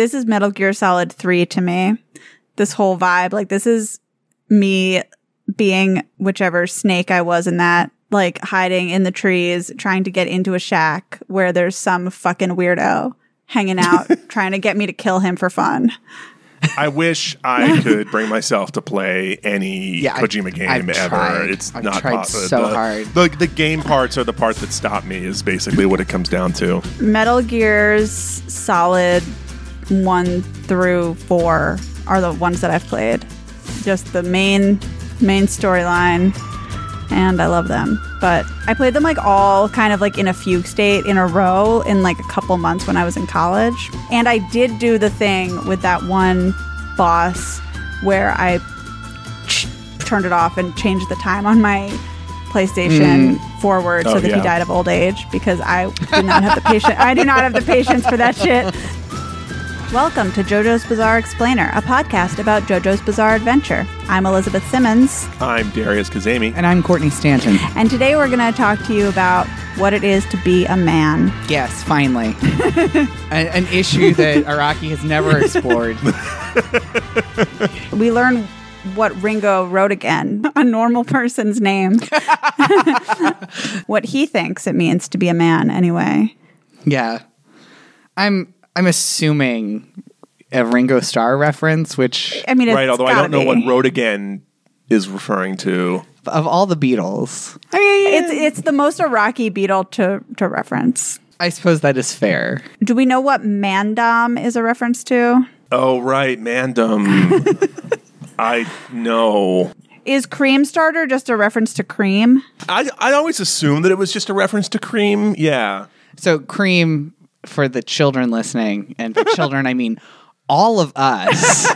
this is Metal Gear Solid 3 to me. This whole vibe. Like, this is me being whichever snake I was in that, like hiding in the trees, trying to get into a shack where there's some fucking weirdo hanging out, trying to get me to kill him for fun. I wish I could bring myself to play any Yeah, I- Kojima game I've ever. tried. It's I've not tried possible. so the, hard. The, the game parts are the parts that stop me. Is basically what it comes down to. Metal Gear's Solid 1 through 4 are the ones that I've played. Just the main main storyline and I love them. But I played them like all kind of like in a fugue state in a row in like a couple months when I was in college. And I did do the thing with that one boss where I ch- turned it off and changed the time on my PlayStation hmm. forward so Oh, that he died of old age because I did not have the patience. I do not have the patience for that shit. Welcome to JoJo's Bizarre Explainer, a podcast about JoJo's Bizarre Adventure. I'm Elizabeth Simmons, I'm Darius Kazemi. And I'm Courtney Stanton. and today we're going to talk to you about what it is to be a man. Yes, finally. an, an issue that Araki has never explored. We learn what Ringo Roadagain, a normal person's name. what he thinks it means to be a man, anyway. Yeah. I'm I'm assuming a Ringo Starr reference, which I mean, it's Right, although I don't know be. what Road Again is referring to. of all the Beatles. I mean, It's it's the most Araki Beatle to to reference. I suppose that is fair. Do we know what Mandom is a reference to? Oh, right, Mandom. I know. Is cream starter just a reference to cream? I, I always assumed that it was just a reference to cream. Yeah. So cream for the children listening, and for children I mean all of us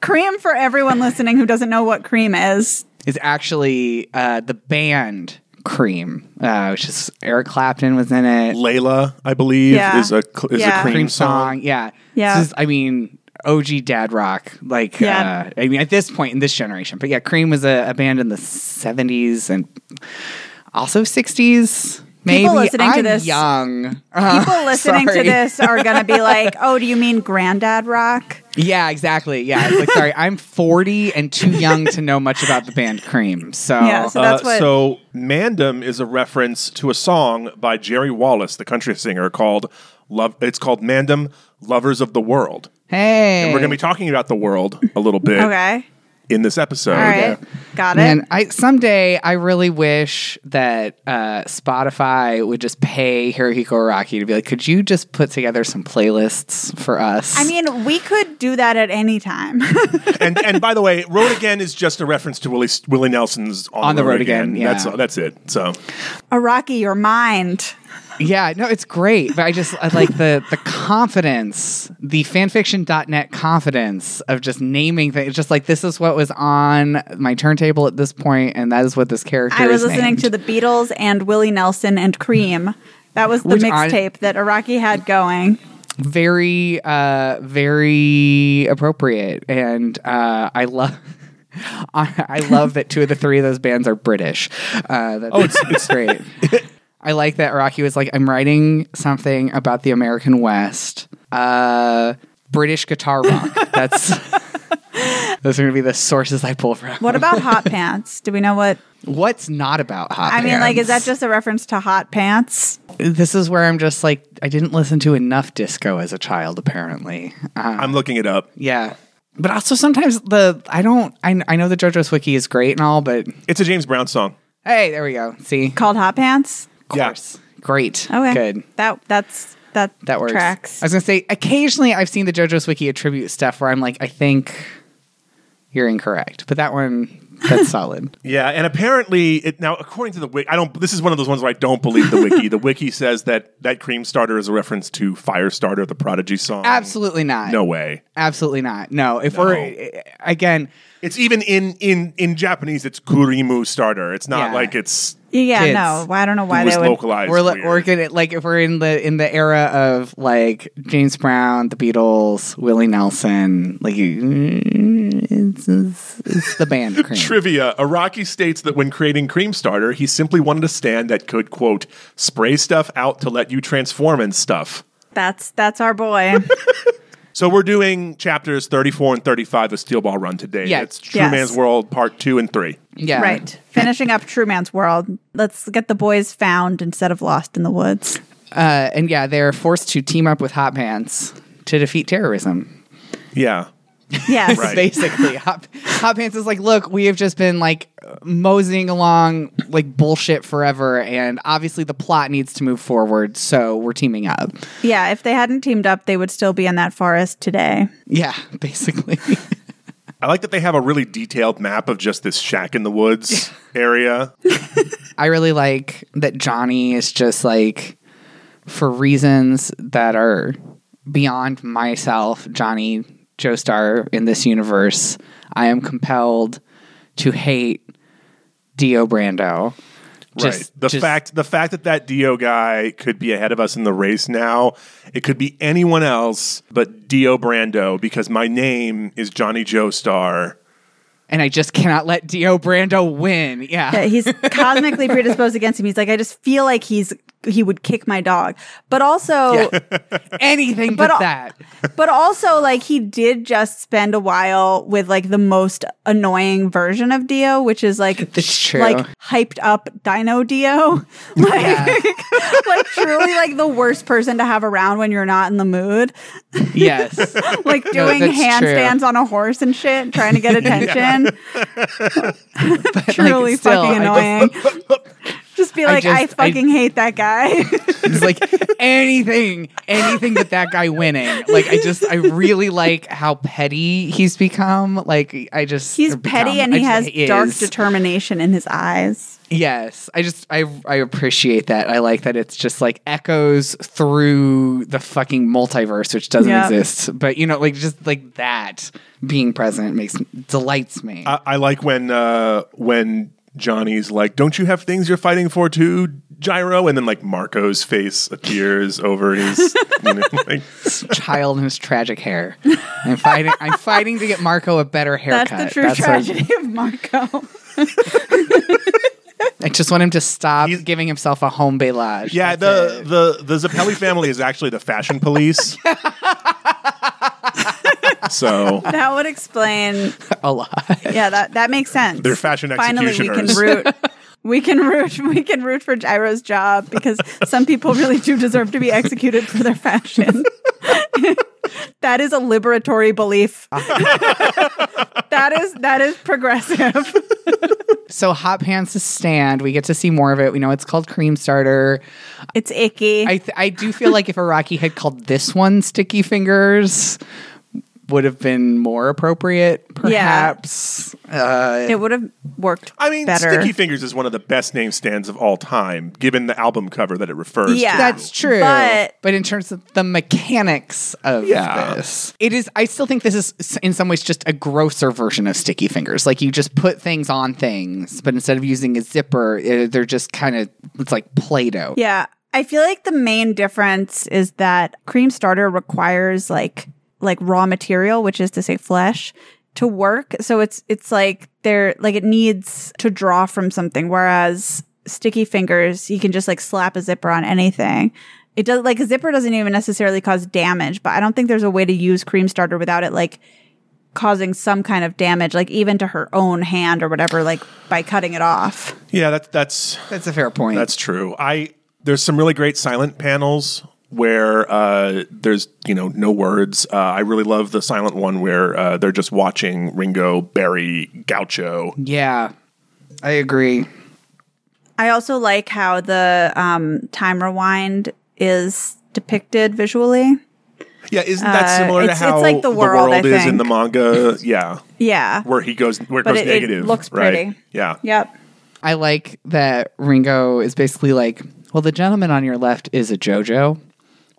Cream for everyone listening who doesn't know what cream is. is actually uh, the band Cream, uh, which is Eric Clapton was in it. Layla, I believe, Yeah. is a cl- is Yeah. a cream, Cream song. song, yeah, Yeah. This is, I mean, OG dad rock, like, Yeah. uh, I mean, at this point in this generation, but yeah, Cream was a, a band in the '70s and also '60s. Maybe listening to I'm this- young. People listening to this are going to be like, "Oh, do you mean granddad rock?" Yeah, exactly. Yeah, it's like sorry, I'm 40 and too young to know much about the band Cream. So Yeah, so that's Uh, what so Mandom is a reference to a song by Jerry Wallace, the country singer, called "Love." It's called Mandom, "Lovers of the World." hey, and We're going to be talking about the world a little bit Okay. In this episode. All right. Got it. And I someday I really wish that uh, Spotify would just pay Hirohiko Araki to be like, could you just put together some playlists for us? I mean, we could do that at any time. and and by the way, "Road Again" is just a reference to Willie Willie Nelson's "On, the Road Again, yeah. That's that's it. So Araki, your mind. Yeah, no, it's great, but I just I like the the confidence, the fanfiction.net confidence of just naming things. Just like this is what was on my turntable at this point, and that is what this character. I was is listening named. to the Beatles and Willie Nelson and Cream. That was the mixtape that Araki had going. very uh very appropriate and uh i love I, I love that two of the three of those bands are British. Uh, that, oh, it's, it's great. I like that Araki was like, I'm writing something about the American West. Uh, British guitar rock. That's those are gonna be the sources I pull from. What about hot pants? Do we know what? What's not about hot? Pants? I mean, like, is that just a reference to hot pants? This is where I'm just like, I didn't listen to enough disco as a child. Apparently, uh, I'm looking it up. Yeah. But also sometimes the I don't I, I know the JoJo's wiki is great and all, but It's a James Brown song. hey, there we go. See, Called hot pants? Course, great, Okay. good. That that's that That works. tracks. I was gonna say occasionally I've seen the JoJo's wiki attribute stuff where I'm like, I think you're incorrect, but that one that's solid. Yeah, and apparently, it, now according to the wiki, I don't. This is one of those ones where I don't believe the wiki. the wiki says that that cream starter is a reference to Firestarter, the Prodigy song. Absolutely not. no way. Absolutely not. No. If we're again, It's even in in in Japanese. It's Kurimu starter. It's not Yeah. like it's yeah, kids. no. I don't know why it was they would. localized. we're li- weird. we're gonna like if we're in the in the era of like James Brown, the Beatles, Willie Nelson, like you, it's, it's, it's the band cream. Trivia: Araki states that when creating Cream Starter, he simply wanted a stand that could quote spray stuff out to let you transform and stuff. That's that's our boy. So we're doing chapters 34 and 35 of Steel Ball Run today. Yeah. It's True Yes. Man's World Part 2 and 3. Yeah. Right. Finishing up True Man's World. Let's get the boys found instead of lost in the woods. Uh, and yeah, they're forced to team up with Hot Pants to defeat terrorism. Yeah. Yes. Right. Basically, Hot, Hot Pants is like, look, we have just been like moseying along like bullshit forever, and obviously the plot needs to move forward, so we're teaming up. Yeah, if they hadn't teamed up, they would still be in that forest today. Yeah, basically. I like that they have a really detailed map of just this shack in the woods area. I really like that Johnny is just like, for reasons that are beyond myself, Johnny Joestar in this universe, I am compelled to hate Dio Brando. Just- right. The just- fact the fact that that Dio guy could be ahead of us in the race now, it could be anyone else but Dio Brando because my name is Johnny Joestar. And I just cannot let Dio Brando win. Yeah. Yeah, he's cosmically predisposed against him. He's like, I just feel like he's he would kick my dog. But also Anything But but, that. but also like he did just spend a while with like the most annoying version of Dio, which is like That's true. like hyped up Dino Dio. Like, Yeah. like truly like the worst person to have around when you're not in the mood. Yes. Like doing that's handstands on a horse and shit, trying to get attention. truly still, fucking annoying. Just, be like, I, just- I- fucking hate that guy. It's like anything, anything but that guy winning. Like I just, I really like how petty he's become. Like I just, He's petty become- and I he has dark determination in his eyes. Yes, I just, I, I appreciate that. I like that it's just like echoes through the fucking multiverse, which doesn't Yeah. exist. But you know, like just like that being present makes delights me. I, I like when uh, when Johnny's like, "Don't you have things you're fighting for too, Gyro?" And then like Marco's face appears over his, you know, like, child and his tragic hair. I'm fighting. I'm fighting to get Marco a better haircut. That's the true what- tragedy of Marco. I just want him to stop He's- giving himself a home bailage. yeah. That's The, it. the the Zeppeli family is actually the fashion police. so That would explain. a lot. Yeah, that that makes sense. They're fashion executioners. Finally, we can root. We can root. We can root for Gyro's job because some people really do deserve to be executed for their fashion. that is a liberatory belief. that is that is progressive. So Hot Pants' to stand. We get to see more of it. We know it's called Cream Starter. It's icky. I th- I do feel like if Araki had called this one Sticky Fingers, would have been more appropriate. Perhaps. Uh, it would have worked. I mean, better. Sticky Fingers is one of the best name stands of all time, given the album cover that it refers to. Yeah. to. That's true. But- But in terms of the mechanics of Yeah. this, it is, I still think this is in some ways just a grosser version of sticky fingers. Like you just put things on things, but instead of using a zipper, eh, they're just kind of, it's like Play Doh. Yeah. I feel like the main difference is that cream starter requires like like raw material, which is to say flesh, to work. So it's it's like they're like it needs to draw from something. Whereas sticky fingers, you can just like slap a zipper on anything. It does like a zipper doesn't even necessarily cause damage, but I don't think there's a way to use cream starter without it like causing some kind of damage, like even to her own hand or whatever, like by cutting it off. Yeah, that's that's That's a fair point. That's true. I there's some really great silent panels where uh, there's you know no words. Uh, I really love the silent one where uh, they're just watching Ringo Barry, Gaucho. yeah, I agree. I also like how the um, time rewind is depicted visually. Yeah, isn't that Uh, similar to it's- it's how like the world, I is in the manga? Yeah, Yeah. where he goes where it But goes it- it negative. looks right? pretty. Yeah, Yep. I like that Ringo is basically like, well, the gentleman on your left is a JoJo,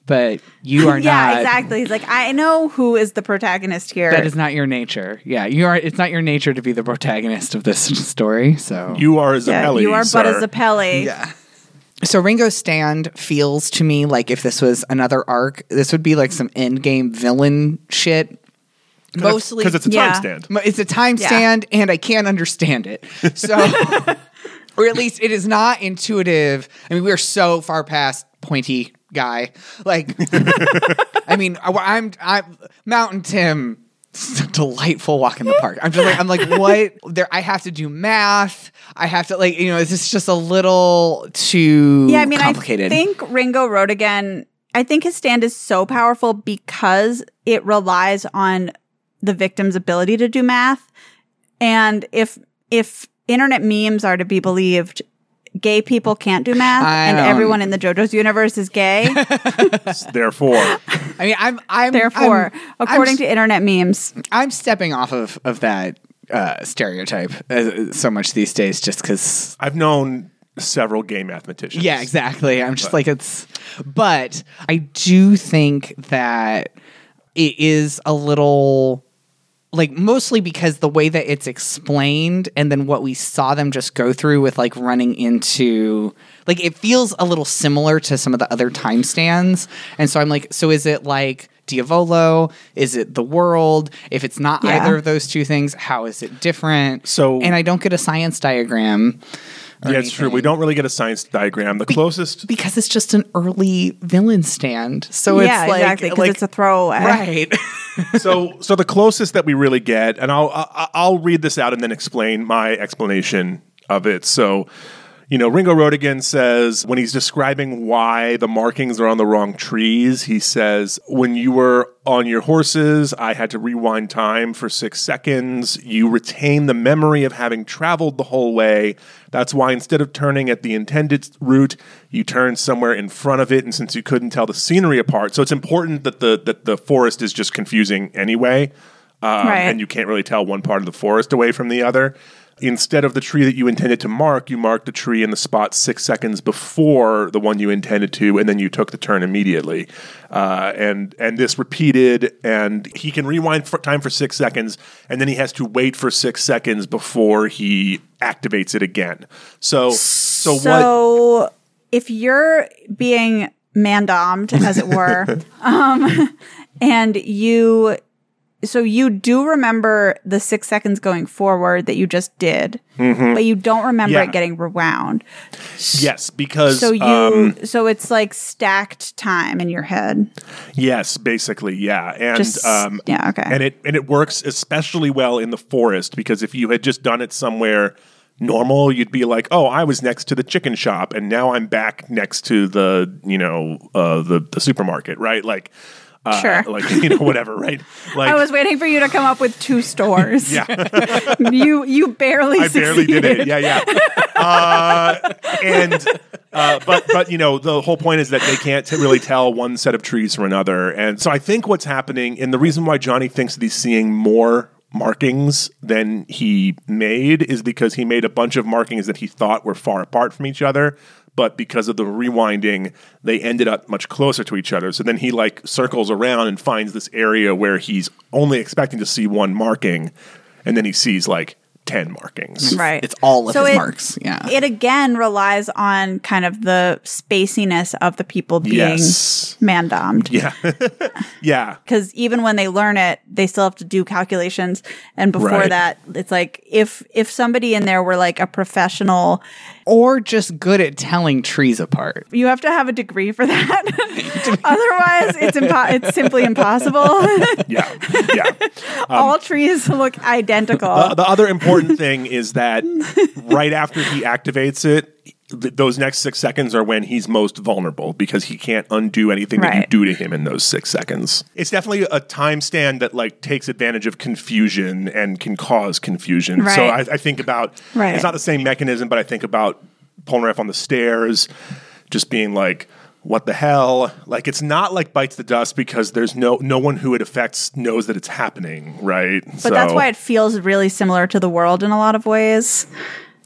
but you are Yeah, not. Yeah, exactly. He's like, I know who is the protagonist here. That is not your nature. Yeah, you are. It's not your nature to be the protagonist of this story. So you are yeah, Zeppeli. you are sir. but a Zeppeli. Yeah. So Ringo's stand feels to me like if this was another arc, this would be like some end game villain shit. Mostly because it's a Yeah. time stand. Mo- It's a time Yeah. stand, and I can't understand it. So, or at least it is not intuitive. I mean, we are so far past pointy guy. Like, I mean, I- I'm I'm Mountain Tim. it's a delightful walk in the park. I'm just like I'm like what there. I have to do math. I have to like you know. It's just just a little too Yeah, I mean, complicated. I think Ringo Roadagain. I think his stand is so powerful because it relies on the victim's ability to do math. And if if internet memes are to be believed, gay people can't do math, I and don't- everyone in the JoJo's universe is gay. Therefore, I mean, I'm I'm Therefore, I'm- according I'm, to internet memes, I'm stepping off of of that uh, stereotype uh, so much these days, just because I've known several gay mathematicians. Yeah, exactly. I'm just like it's but I do think that it is a little like mostly because the way that it's explained and then what we saw them just go through with like running into like it feels a little similar to some of the other time stands and so i'm like so is it like diavolo? Is it the world? If it's not Yeah. either of those two things how is it different? So- and i don't get a science diagram or Yeah, it's true. We don't really get a science diagram. The closest because it's just an early villain stand. So yeah, it's like, exactly, because like- it's a throwaway. right. so so the closest that we really get, and I'll I- I'll read this out and then explain my explanation of it. So. You know, Ringo Roadagain says when he's describing why the markings are on the wrong trees, he says, When you were on your horses, I had to rewind time for six seconds. You retain the memory of having traveled the whole way. That's why instead of turning at the intended route, you turn somewhere in front of it. And since you couldn't tell the scenery apart, so it's important that the that the forest is just confusing anyway um, Right. and you can't really tell one part of the forest away from the other. Instead of the tree that you intended to mark, you marked the tree in the spot six seconds before the one you intended to, and then you took the turn immediately. Uh, and and this repeated, and he can rewind for time for six seconds, and then he has to wait for six seconds before he activates it again. So so, what? If you're being mandomed, as it were, um, and you, so you do remember the six seconds going forward that you just did, but you don't remember Mm-hmm. Yeah. it getting rewound. Yes, because So you, um, so it's like stacked time in your head. yes, basically, yeah, and Just um, yeah, okay. and it and it works especially well in the forest because if you had just done it somewhere normal you'd be like oh i was next to the chicken shop and now i'm back next to the you know uh, the the supermarket right like uh, Sure. like you know whatever right like I was waiting for you to come up with two stores. yeah you you barely. I barely did it. Yeah, yeah. Uh, and uh, but but you know the whole point is that they can't t- really tell one set of trees from another, and so I think what's happening, and the reason why Johnny thinks that he's seeing more markings than he made is because he made a bunch of markings that he thought were far apart from each other. But because of the rewinding, they ended up much closer to each other. So then he like circles around and finds this area where he's only expecting to see one marking, and then he sees like ten markings. Right. It's all of So his it- marks. Yeah. It again relies on kind of the spaciness of the people being Yes. mandomed. Yeah. yeah. Because even when they learn it, they still have to do calculations. And before Right. that, it's like if if somebody in there were like a professional, or just good at telling trees apart. you have to have a degree for that. Otherwise, it's impo- it's simply impossible. Yeah. Yeah. All trees look identical. Uh, the other important thing is that right after he activates it, th- those next six seconds are when he's most vulnerable because he can't undo anything that you do to him in those six seconds. It's definitely a time stand that like takes advantage of confusion and can cause confusion. So I, I think about Right. it's not the same mechanism, but I think about Polnareff on the stairs, just being like. What the hell? Like it's not like bites the dust because there's no no one who it affects knows that it's happening, right? but that's why it feels really similar to the world in a lot of ways.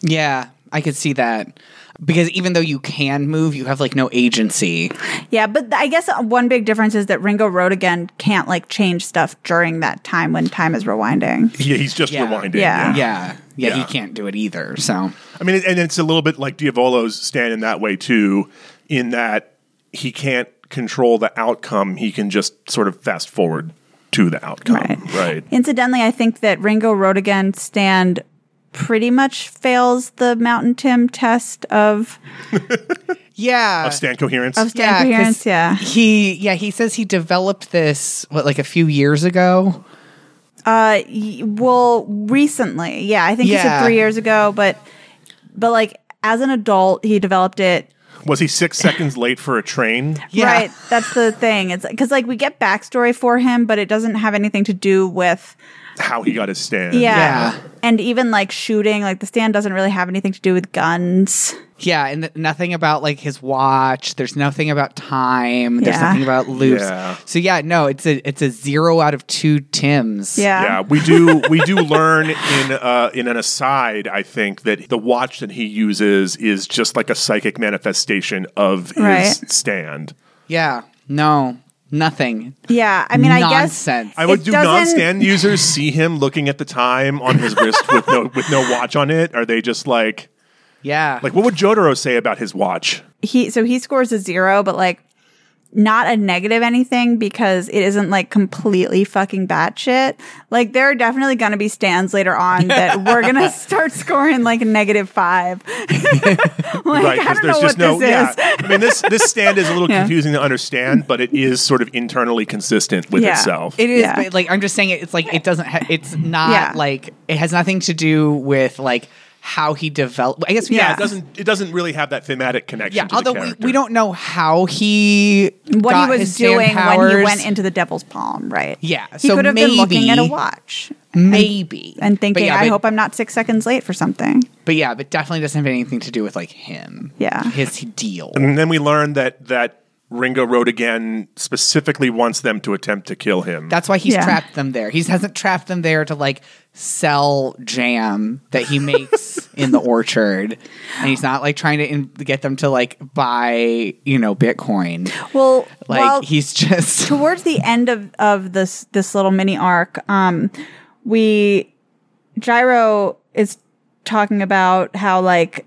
Yeah, I could see that. Because even though you can move, you have like no agency. Yeah, but I guess uh, one big difference is that Ringo Roadagain can't like change stuff during that time when time is rewinding. Yeah, he's just Yeah. rewinding. Yeah. Yeah. Yeah, Yeah. he can't do it either. So I mean, and it's a little bit like Diavolo's stand in that way too, in that he can't control the outcome. He can just sort of fast forward to the outcome. Right. Right. Incidentally, I think that Ringo Roadagain stand pretty much fails the Mountain Tim test of Yeah. of stand coherence. Of stand 'cause coherence, yeah. He yeah, he says he developed this what like a few years ago. Uh, well, recently, yeah, I think he said three years ago, but but like as an adult, he developed it. Was he six seconds late for a train? Yeah. Right, that's the thing. It's because like we get backstory for him, but it doesn't have anything to do with How he got his stand? yeah. Yeah. And even like shooting, like the stand doesn't really have anything to do with guns. Yeah, and th- nothing about like his watch. There's nothing about time. There's Yeah. nothing about loops. Yeah. So yeah, no, it's a it's a zero out of two Tims. Yeah. Yeah, we do. We do learn in uh, in an aside. I think that the watch that he uses is just like a psychic manifestation of his Right. stand. Yeah. No. Nothing. Yeah, I mean, I guess Nonsense. I would do non-stand users see him looking at the time on his wrist with no with no watch on it? Are they just like Yeah. like what would Jotaro say about his watch? he so he scores a zero, but like not a negative anything because it isn't like completely fucking batshit. Like there are definitely gonna be stands later on that we're gonna start scoring like a negative five. like right, I don't know there's what just no this yeah. is. I mean this this stand is a little Yeah. confusing to understand, but it is sort of internally consistent with Yeah. itself. It is, Yeah. but like I'm just saying, it, it's like it doesn't. Ha- it's not Yeah. like it has nothing to do with like how he developed. I guess yeah, Yeah. it doesn't it doesn't really have that thematic connection Yeah, to although the we, we don't know how he What got he was stand doing when he went into the devil's palm, right? Yeah, He so could have been looking at a watch maybe and thinking, but yeah, I but, hope I'm not six seconds late for something. but yeah, but definitely doesn't have anything to do with like him. Yeah. his deal. And then we learn that that Ringo Roadagain specifically wants them to attempt to kill him. That's why he's Yeah. trapped them there. He hasn't trapped them there to like sell jam that he makes in the orchard, and he's not like trying to in- get them to like buy you know Bitcoin. Well, Like well, he's just towards the end of, of this this little mini arc, um, we Gyro is talking about how like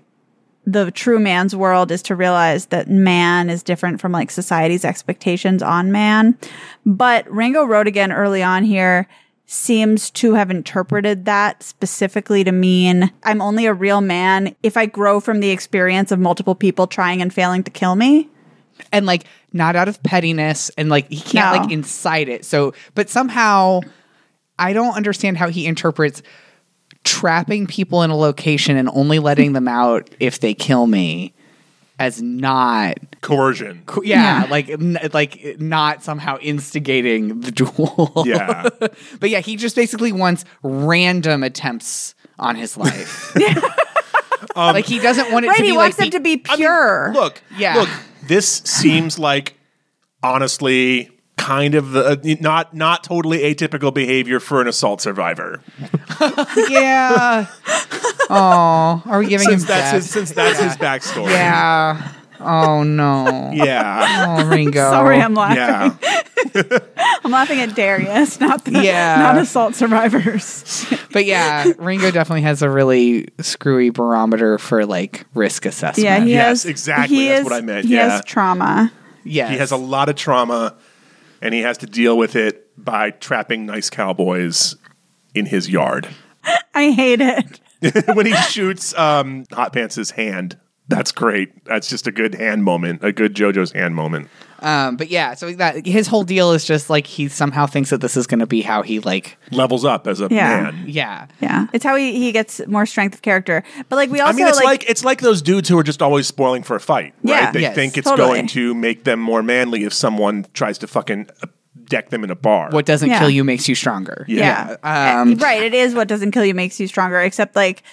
the true man's world is to realize that man is different from like society's expectations on man. But Ringo Roadagain early on here seems to have interpreted that specifically to mean I'm only a real man if I grow from the experience of multiple people trying and failing to kill me. and like not out of pettiness and like he can't No. like incite it. So, but somehow I don't understand how he interprets trapping people in a location and only letting them out if they kill me as not coercion. co- yeah, Yeah. like n- like not somehow instigating the duel. Yeah. but yeah, he just basically wants random attempts on his life. Um, like he doesn't want it Right, to be he like wants them the- to be I mean, pure. look, Yeah. look. This seems like honestly kind of the uh, not not totally atypical behavior for an assault survivor. yeah. Oh, are we giving Since him that's death? his, since that's his backstory. Yeah. Oh no. Yeah. Oh Ringo. Sorry, I'm laughing. Yeah. I'm laughing at Darius, not the, Yeah. not assault survivors. But yeah, Ringo definitely has a really screwy barometer for like risk assessment. Yeah, he Yes, has exactly. He That's is, what I meant, He yeah. has trauma. yes. He has a lot of trauma and he has to deal with it by trapping nice cowboys in his yard. I hate it. when he shoots um, Hot Pants' hand. That's great. That's just a good hand moment, a good JoJo's hand moment. Um, but yeah, so that his whole deal is just like he somehow thinks that this is going to be how he like Levels up as a Yeah. man. yeah. Yeah, it's how he, he gets more strength of character. But like we also I mean, it's like, like, it's like those dudes who are just always spoiling for a fight, Yeah. right? They Yes, think it's totally. going to make them more manly if someone tries to fucking uh, deck them in a bar. What doesn't Yeah. kill you makes you stronger. yeah, Um, Uh, right. It is what doesn't kill you makes you stronger. Except like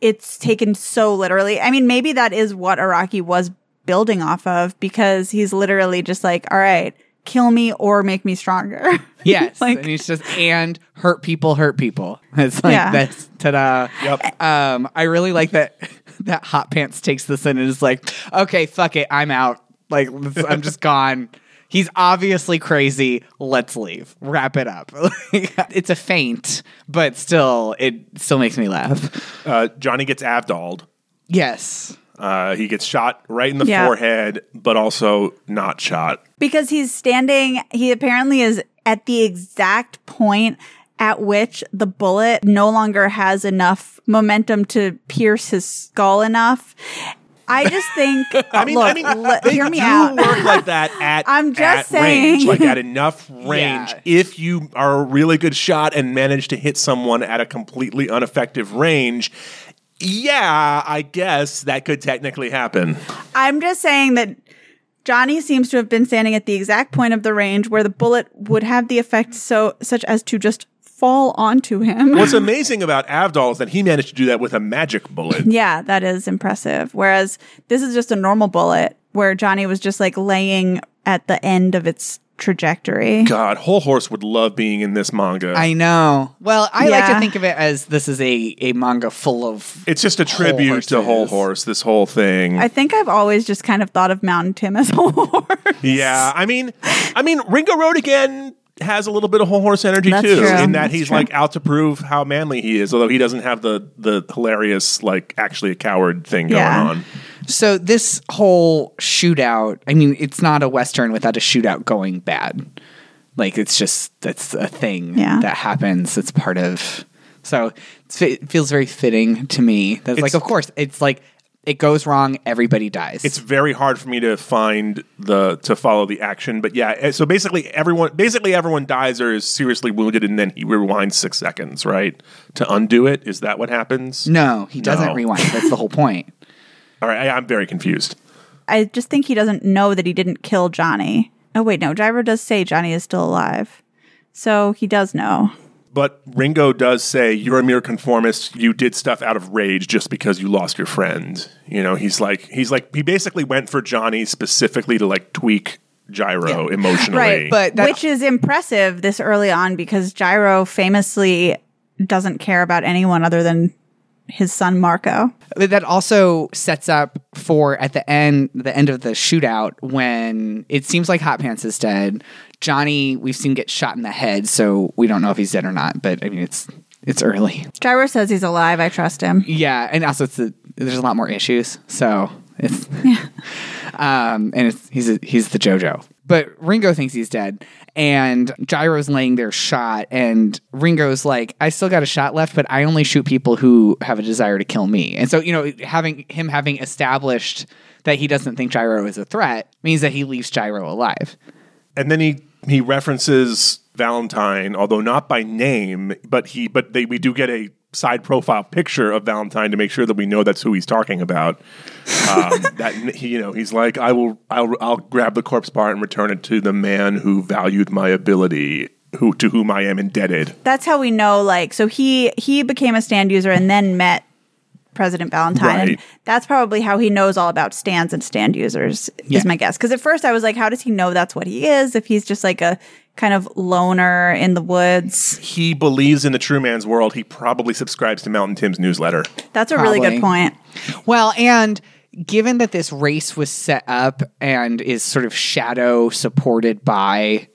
it's taken so literally. I mean, maybe that is what Araki was building off of because he's literally just like, all right, kill me or make me stronger. Yes. Like- and he's just and hurt people hurt people. It's like Yeah. that's ta-da. Yep. Um, I really like that that Hot Pants takes this in and is like, okay, fuck it, I'm out. Like I'm just gone. He's obviously crazy. Let's leave. Wrap it up. it's a feint, but still, it still makes me laugh. Uh, Johnny gets avdolled. Yes. Uh, he gets shot right in the Yeah. forehead, but also not shot. because he's standing he apparently is at the exact point at which the bullet no longer has enough momentum to pierce his skull enough I just think. I mean, look, I mean, le- they hear me do out. work like that at I'm just at range, saying. like at enough range. Yeah. If you are a really good shot and manage to hit someone at a completely ineffective range, yeah, I guess that could technically happen. I'm just saying that Johnny seems to have been standing at the exact point of the range where the bullet would have the effect so such as to just fall onto him. What's amazing about Avdol is that he managed to do that with a magic bullet. yeah, that is impressive. Whereas this is just a normal bullet where Johnny was just like laying at the end of its trajectory. God, Hol Horse would love being in this manga. I know. Well, I like to Yeah. think of it as this is a, a manga full of. it's just a tribute to Hol horses. Horse, this whole thing. I think I've always just kind of thought of Mountain Tim as a horse. Yeah, I mean, I mean, Ringo Roadagain has a little bit of Hol Horse energy That's too, true. in that That's he's true. like out to prove how manly he is, although he doesn't have the the hilarious like actually a coward thing going Yeah. on. So this whole shootout, I mean, it's not a western without a shootout going bad. Like it's just that's a thing Yeah. that happens. It's part of. So it's, it feels very fitting to me. That's like, It's- of course, it's like it goes wrong, everybody dies. It's very hard for me to find the to follow the action, but yeah. eh, So basically, everyone basically everyone dies or is seriously wounded, and then he rewinds six seconds, right, to undo it. Is that what happens? no, he doesn't No. rewind. That's the whole point. All right, I, I'm very confused. I just think he doesn't know that he didn't kill Johnny. Oh wait, no, Driver does say Johnny is still alive. So he does know. But Ringo does say, You're a mere conformist. You did stuff out of rage just because you lost your friend. You know, he's like, he's like, he basically went for Johnny specifically to like tweak Gyro emotionally. Right, But that- Which is impressive this early on because Gyro famously doesn't care about anyone other than his son Marco. That also sets up for at the end the end of the shootout when it seems like Hot Pants is dead. Johnny we've seen get shot in the head, so we don't know if he's dead or not. But I mean, it's it's early. Gyro says he's alive. I trust him. Yeah, and also it's the, there's a lot more issues, so it's um, and it's he's a, he's the JoJo. But Ringo thinks he's dead, and Gyro's laying there shot, and Ringo's like, "I still got a shot left, but I only shoot people who have a desire to kill me." And so you know, having him having established that he doesn't think Gyro is a threat means that he leaves Gyro alive. and then he he references Valentine, although not by name, but he but they we do get a side profile picture of Valentine to make sure that we know that's who he's talking about. Um, that he, you know, he's like, I will, I'll, I'll grab the corpse part and return it to the man who valued my ability, who to whom I am indebted. That's how we know. Like, so he he became a stand user and then met President Valentine. And that's probably how he knows all about stands and stand users. Yeah. Is my guess. Because at first I was like, how does he know that's what he is? If he's just like a kind of loner in the woods. He believes in the true man's world. He probably subscribes to Mountain Tim's newsletter. That's a really good point. Well, and given that this race was set up and is sort of shadow supported by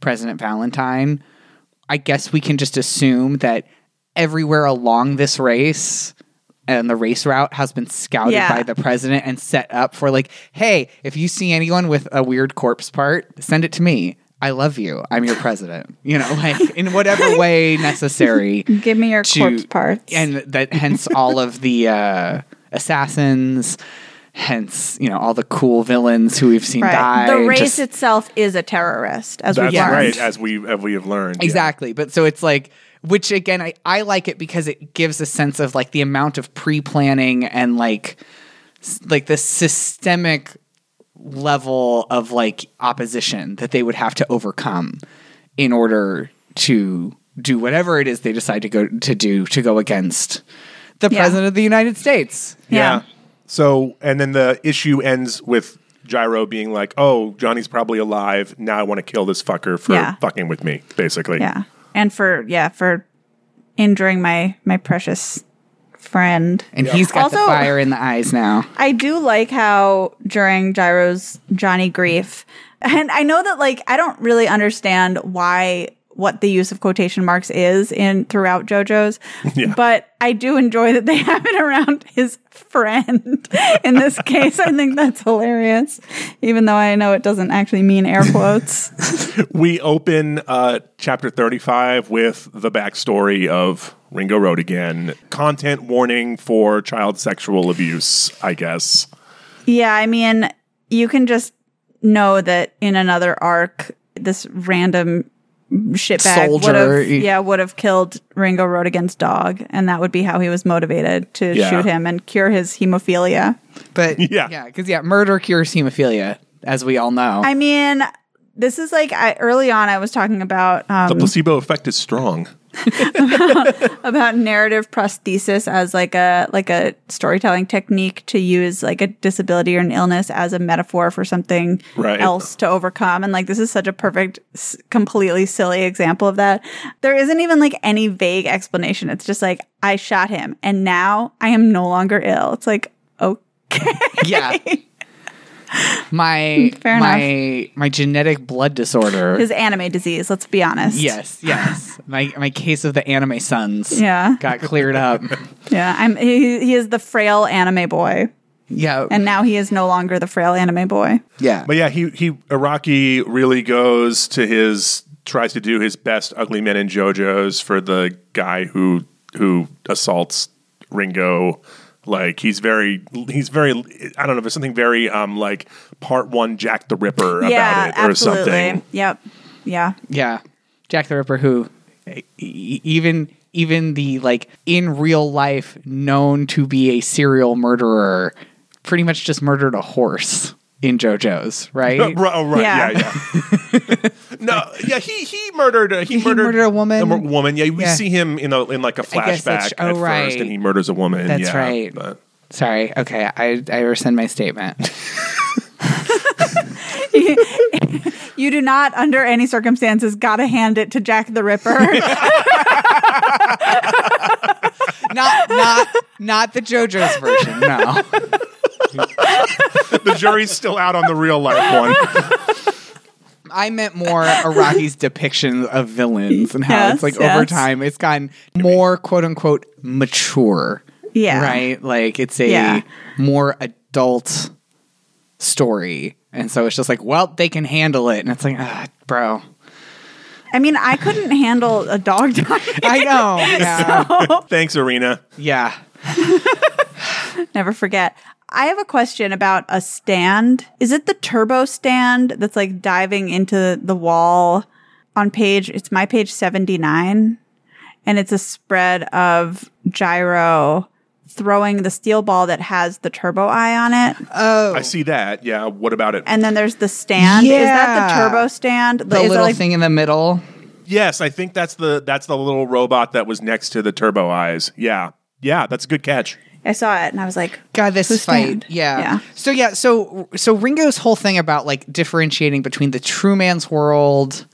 President Valentine, I guess we can just assume that everywhere along this race and the race route has been scouted Yeah. by the president and set up for like, hey, if you see anyone with a weird corpse part, send it to me. I love you. I'm your president. You know, like in whatever way necessary Give me your to- corpse parts. and that hence all of the uh, assassins hence you know all the cool villains who we've seen right. die the race just- itself is a terrorist, as That's we've learned. right, as we as we have learned. yeah. exactly but so it's like which again I, I like it because it gives a sense of like the amount of pre-planning and like like the systemic level of like opposition that they would have to overcome in order to do whatever it is they decide to go to do to go against the Yeah. president of the United States. Yeah. Yeah. So, and then the issue ends with Gyro being like, "Oh, Johnny's probably alive. Now I want to kill this fucker for Yeah. fucking with me." Basically, Yeah. And for yeah, for injuring my my precious friend. And he's got the Also- fire in the eyes now. I do like how during Gyro's Johnny grief, and I know that like I don't really understand why what the use of quotation marks is in throughout JoJo's. Yeah. But I do enjoy that they have it around his friend. in this case, I think that's hilarious, even though I know it doesn't actually mean air quotes. we open uh, chapter 35 with the backstory of Ringo Roadagain. Content warning for child sexual abuse, I guess. yeah, I mean, you can just know that in another arc, this random shitbag would have yeah would have killed Ringo Roadagain's dog, and that would be how he was motivated to Yeah. shoot him and cure his hemophilia. But Yeah. yeah, because yeah, murder cures hemophilia, as we all know. I mean, this is like I, early on. I was talking about The um, placebo effect is strong. about narrative prosthesis as like a like a storytelling technique to use like a disability or an illness as a metaphor for something Right. else to overcome. And like this is such a perfect, s- completely silly example of that. There isn't even like any vague explanation. It's just like I shot him, and now I am no longer ill. It's like okay. yeah. My Fair my my genetic blood disorder. His anime disease. Let's be honest. yes, yes. My my case of the anime sons Yeah. got cleared up. Yeah. I'm. He, he is the frail anime boy, Yeah. and now he is no longer the frail anime boy. yeah. But yeah, he he Araki really goes to his tries to do his best ugly men in JoJo's for the guy who who assaults Ringo. Like he's very he's very I don't know, there's something very um like part one Jack the Ripper yeah, about it or absolutely. something. Yep. Yeah. Yeah, Jack the Ripper, who even even the like in real life known to be a serial murderer, pretty much just murdered a horse in JoJo's, right? Right, oh, right, yeah, Yeah. yeah. no, yeah, he he murdered uh, he, He murdered, murdered a woman? mur- woman. Yeah, we Yeah. see him in a in like a guess that's- flashback oh, at right. first, and he murders a woman. That's yeah, right. But Sorry. Okay, I I rescind my statement. You do not, under any circumstances, gotta hand it to Jack the Ripper. not not not the JoJo's version. No. the jury's still out on the real life one. I meant more Araki's depiction of villains and how Yes, it's like over time it's gotten more quote unquote mature. yeah. Right? Like it's a Yeah. more adult story. And so it's just like, well, they can handle it. And it's like, ah, bro. I mean, I couldn't handle a dog dying. I know. Yeah. Thanks, Arena. yeah. Never forget. I have a question about a stand. Is it the turbo stand that's like diving into the wall on page? It's my page 79. And it's a spread of gyro throwing the steel ball that has the turbo eye on it. Oh. I see that. Yeah. What about it? And then there's the stand. Is that the turbo stand? the Is little like- thing in the middle. yes, I think that's the that's the little robot that was next to the turbo eyes. Yeah. Yeah, that's a good catch. I saw it and I was like, God, this fight. Yeah. Yeah. So yeah, so so Ringo's whole thing about like differentiating between the true man's world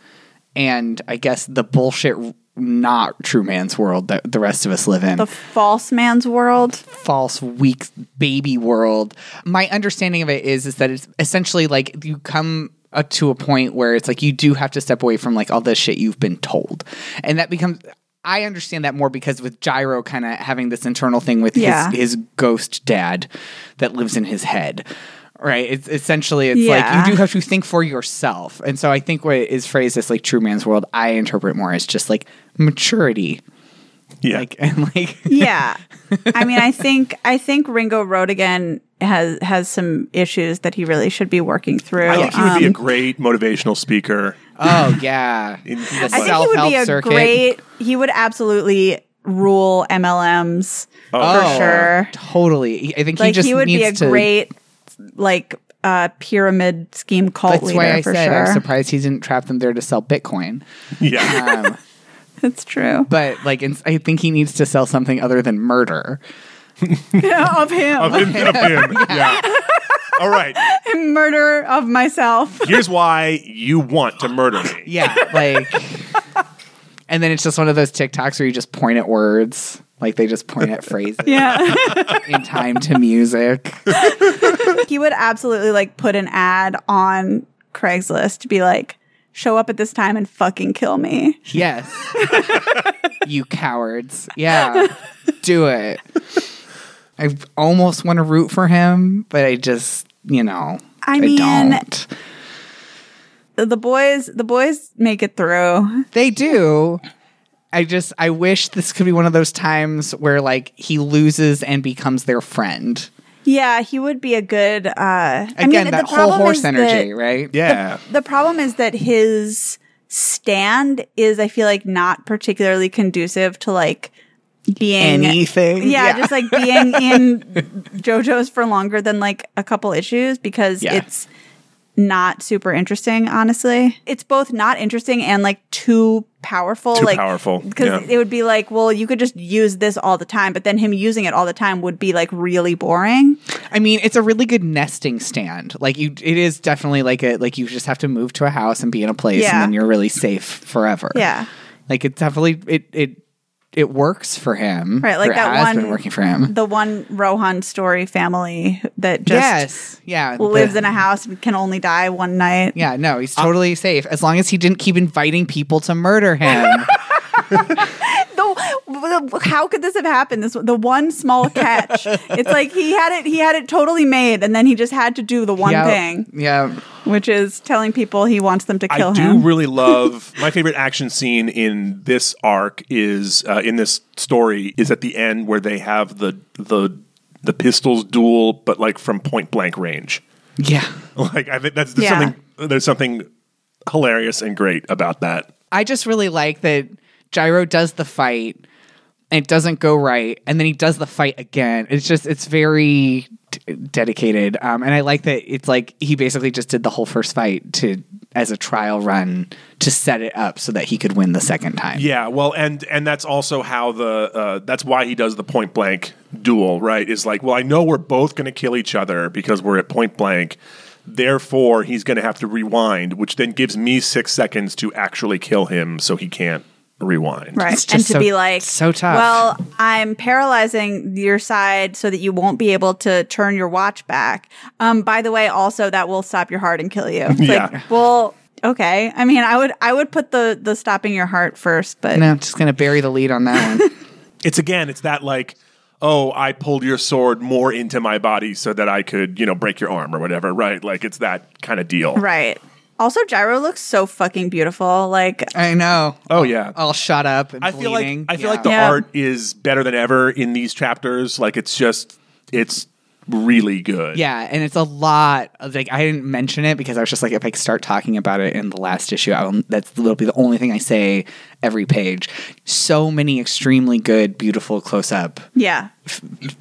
and I guess the bullshit not true man's world that the rest of us live in. the false man's world. false weak baby world. My understanding of it is is that it's essentially like you come to a point where it's like you do have to step away from like all the shit you've been told. And that becomes I understand that more because with Gyro kind of having this internal thing with Yeah. his his ghost dad that lives in his head. Right. It's essentially it's Yeah. like you do have to think for yourself. And so I think what is phrased as like true man's world, I interpret more as just like maturity. Yeah. Like and like Yeah. I mean, I think I think Ringo Roadagain has has some issues that he really should be working through. I think he would be a Um, great motivational speaker. Oh yeah, In- the I think he would be a circuit. great. He would absolutely rule MLMs oh, for sure. Totally. I think he just he would needs be a to. great like uh, pyramid scheme cult That's leader why I for said I'm surprised he didn't trap them there to sell Bitcoin. Yeah. Um, It's true but like, in, I think he needs to sell something other than murder. of him. of him. of him. Yeah. All right. Murder of myself. Here's why you want to murder me. Yeah, like, and then it's just one of those TikToks where you just point at words, like they just point at phrases Yeah. in time to music. he would absolutely like put an ad on Craigslist to be like, show up at this time and fucking kill me. Yes. you cowards. Yeah. Do it. I almost want to root for him, but I just, you know, I mean- don't. The boys, the boys make it through. They do. I just, I wish this could be one of those times where like he loses and becomes their friend. Yeah, he would be a good. uh I mean, that the Hol Horse energy, that- right? Yeah. The problem is that his stand is, I feel like, not particularly conducive to like being Anything. Yeah, just like being in JoJo's for longer than like a couple issues because Yeah. it's not super interesting, honestly. It's both not interesting and like too powerful. Too like powerful, Because yeah. it would be like, well, you could just use this all the time, but then him using it all the time would be like really boring. I mean, it's a really good nesting stand. Like you, it is definitely like a like you just have to move to a house and be in a place, Yeah. and then you're really safe forever. Yeah. like it definitely it it it works for him. Right, like that has one been working for him. The one Rohan story family that just yes, yeah, lives the- in a house and can only die one night. Yeah, no, he's totally safe as long as he didn't keep inviting people to murder him. The, how could this have happened? This the one small catch. it's like he had it. He had it totally made, and then he just had to do the one yeah, thing, Yeah, which is telling people he wants them to kill him. I do really love my favorite action scene in this arc is uh, in this story is at the end where they have the the the pistols duel, but like from point blank range. yeah. Like I think that's there's Yeah. something there's something hilarious and great about that. I just really like that Gyro does the fight and it doesn't go right, and then he does the fight again. It's just it's very d- dedicated, um, and I like that it's like he basically just did the whole first fight to as a trial run to set it up so that he could win the second time. Yeah, well, and and that's also how the uh, that's why he does the point blank duel, right? Is like, well, I know we're both going to kill each other because we're at point blank. Therefore, he's going to have to rewind, which then gives me six seconds to actually kill him, so he can't rewind. Right. It's And to so- be like, so tough. Well, I'm paralyzing your side so that you won't be able to turn your watch back. Um, by the way, also that will stop your heart and kill you. It's Yeah. Like, well, okay. I mean, I would I would put the the stopping your heart first, but No, I'm just gonna bury the lead on that one. It's again, it's that like, oh, I pulled your sword more into my body so that I could, you know, break your arm or whatever, right? Like it's that kind of deal. right. Also, Gyro looks so fucking beautiful. Like, I know. Oh yeah. All shut up and I feel like. I feel Yeah. like the Yeah. art is better than ever in these chapters. Like it's just it's really good. Yeah, and it's a lot. Of, like I didn't mention it because I was just like, if I start talking about it in the last issue, I will, that's will be the only thing I say every page. So many extremely good, beautiful close up, yeah,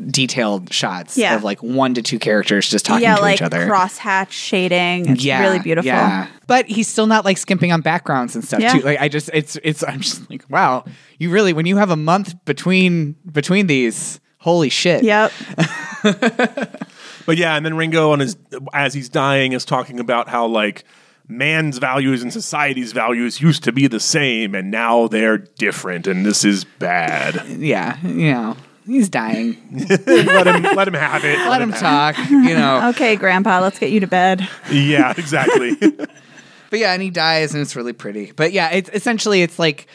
detailed shots Yeah. of like one to two characters just talking yeah, to like each other. crosshatch shading. It's really beautiful. Yeah, but he's still not like skimping on backgrounds and stuff Yeah. too. Like I just, it's, it's. I'm just like, wow, you really when you have a month between between these, holy shit. Yep. But yeah, and then Ringo on his as he's dying is talking about how like man's values and society's values used to be the same and now they're different and this is bad. yeah, you know, he's dying. let him let him have it. Let him talk. You know. Okay, Grandpa, let's get you to bed. Yeah, exactly. But yeah, and he dies, and it's really pretty. But yeah, it's essentially it's like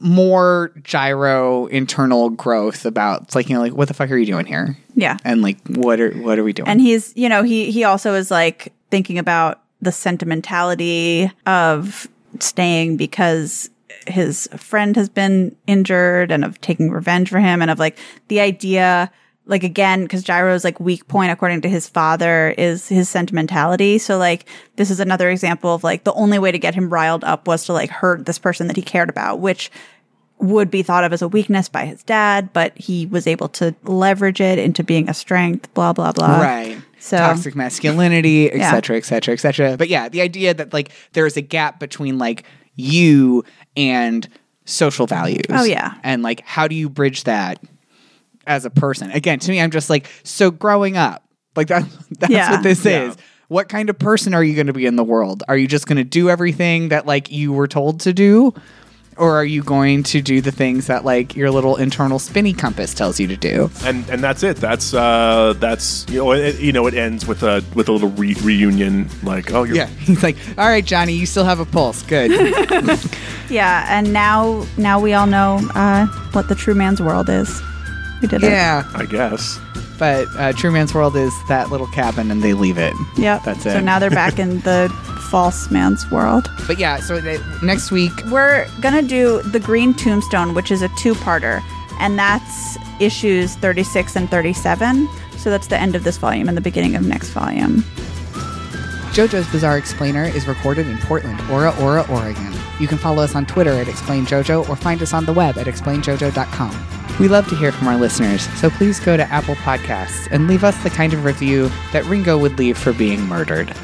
more gyro internal growth about it's like you know like what the fuck are you doing here? Yeah. And like what are what are we doing? and he's you know he he also is like thinking about the sentimentality of staying because his friend has been injured and of taking revenge for him and of like the idea like again because gyro's like weak point according to his father is his sentimentality so like this is another example of like the only way to get him riled up was to like hurt this person that he cared about which would be thought of as a weakness by his dad, but he was able to leverage it into being a strength, blah, blah, blah. right. So- toxic masculinity, et Yeah. cetera, et cetera, et cetera. But yeah, the idea that like there is a gap between like you and social values. Oh, yeah. And like how do you bridge that as a person? Again, to me, I'm just like, so growing up, like that that's Yeah. what this Yeah. is. What kind of person are you going to be in the world? Are you just going to do everything that like you were told to do? or are you going to do the things that like your little internal spinny compass tells you to do? and and that's it. That's uh, that's you know, it, you know, it ends with a with a little re- reunion. Like, oh, you're Yeah, he's like, all right, Johnny, you still have a pulse. Good. Yeah, and now now we all know uh, what the true man's world is. We did it. yeah, I guess. but uh, True Man's World is that little cabin, and they leave it. Yep. That's it. So now they're back in the false man's world. But yeah, so they, next week, We're gonna do the Green Tombstone, which is a two-parter, and that's issues 36 and 37. So that's the end of this volume and the beginning of next volume. JoJo's Bizarre Explainer is recorded in Portland, Ora Ora, Oregon. You can follow us on Twitter at ExplainJoJo or find us on the web at explainjojo.com. We love to hear from our listeners, so please go to Apple Podcasts and leave us the kind of review that Ringo would leave for being murdered.